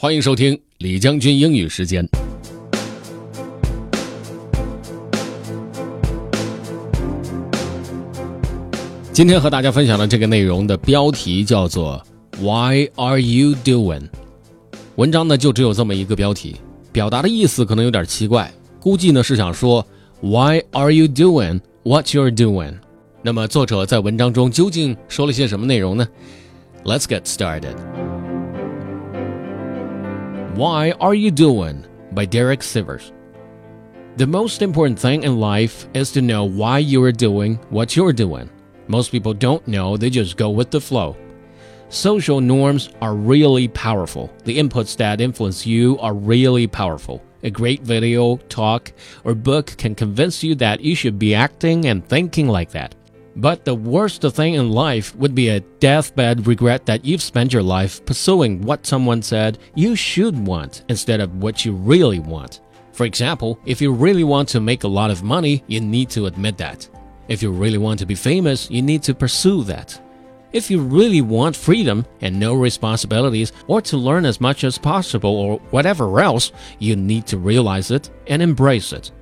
欢迎收听李将军英语时间。今天和大家分享的这个内容的标题叫做 “Why are you doing？” 文章呢就只有这么一个标题，表达的意思可能有点奇怪，估计呢是想说 “Why are you doing what you're doing？” 那么作者在文章中究竟说了些什么内容呢？Let's get started. Why Are You Doing? by Derek Sivers. The most important thing in life is to know why you are doing what you're doing. Most people don't know, they just go with the flow. Social norms are really powerful. The inputs that influence you are really powerful. A great video, talk, or book can convince you that you should be acting and thinking like that. But the worst thing in life would be a deathbed regret that you've spent your life pursuing what someone said you should want instead of what you really want. For example, if you really want to make a lot of money, you need to admit that. If you really want to be famous, you need to pursue that. If you really want freedom and no responsibilities, or to learn as much as possible, or whatever else, you need to realize it and embrace it.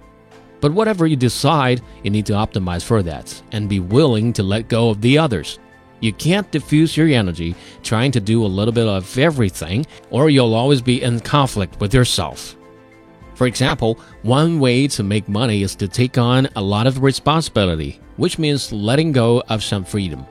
But whatever you decide, you need to optimize for that and be willing to let go of the others. You can't diffuse your energy trying to do a little bit of everything, or you'll always be in conflict with yourself. For example, one way to make money is to take on a lot of responsibility, which means letting go of some freedom.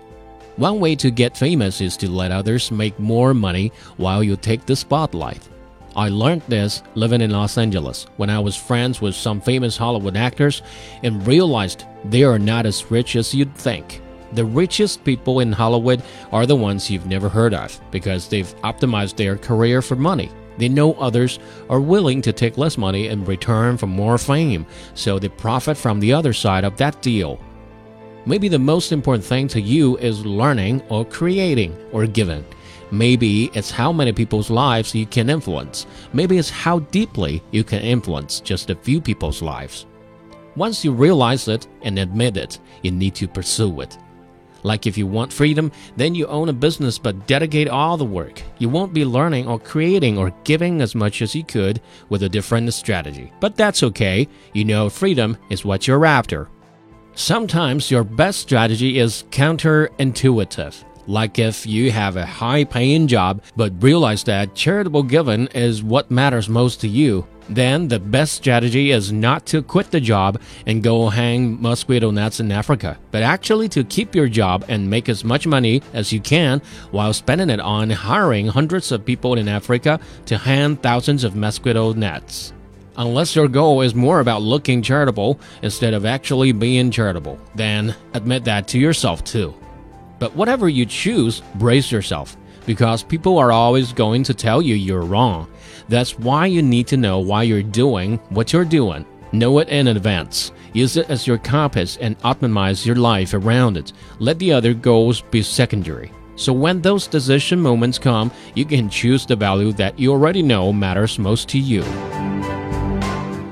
One way to get famous is to let others make more money while you take the spotlight. I learned this living in Los Angeles when I was friends with some famous Hollywood actors and realized they are not as rich as you'd think. The richest people in Hollywood are the ones you've never heard of because they've optimized their career for money. They know others are willing to take less money in return for more fame, so they profit from the other side of that deal. Maybe the most important thing to you is learning or creating or giving. Maybe it's how many people's lives you can influence. Maybe it's how deeply you can influence just a few people's lives. Once you realize it and admit it, you need to pursue it. Like if you want freedom, then you own a business but dedicate all the work. You won't be learning or creating or giving as much as you could with a different strategy. But that's okay. You know freedom is what you're after. Sometimes your best strategy is counterintuitive. Like if you have a high paying job but realize that charitable giving is what matters most to you, then the best strategy is not to quit the job and go hang mosquito nets in Africa, but actually to keep your job and make as much money as you can while spending it on hiring hundreds of people in Africa to hang thousands of mosquito nets. Unless your goal is more about looking charitable instead of actually being charitable, then admit that to yourself too. But whatever you choose, brace yourself, because people are always going to tell you you're wrong. That's why you need to know why you're doing what you're doing. Know it in advance. Use it as your compass and optimize your life around it. Let the other goals be secondary. So when those decision moments come, you can choose the value that you already know matters most to you.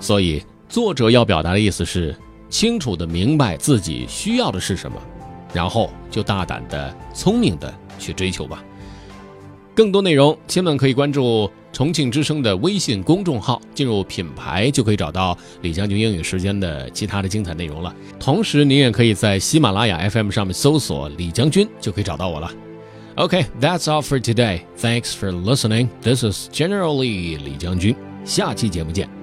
所以，作者要表达的意思是，清楚的明白自己需要的是什么。 然后就大胆的、聪明的去追求吧。更多内容，亲们可以关注重庆之声的微信公众号，进入品牌就可以找到李将军英语时间的其他的精彩内容了。同时，您也可以在喜马拉雅 FM 上面搜索李将军，就可以找到我了。OK，that's all for today. Thanks for listening. This is General Lee 李将军。下期节目见。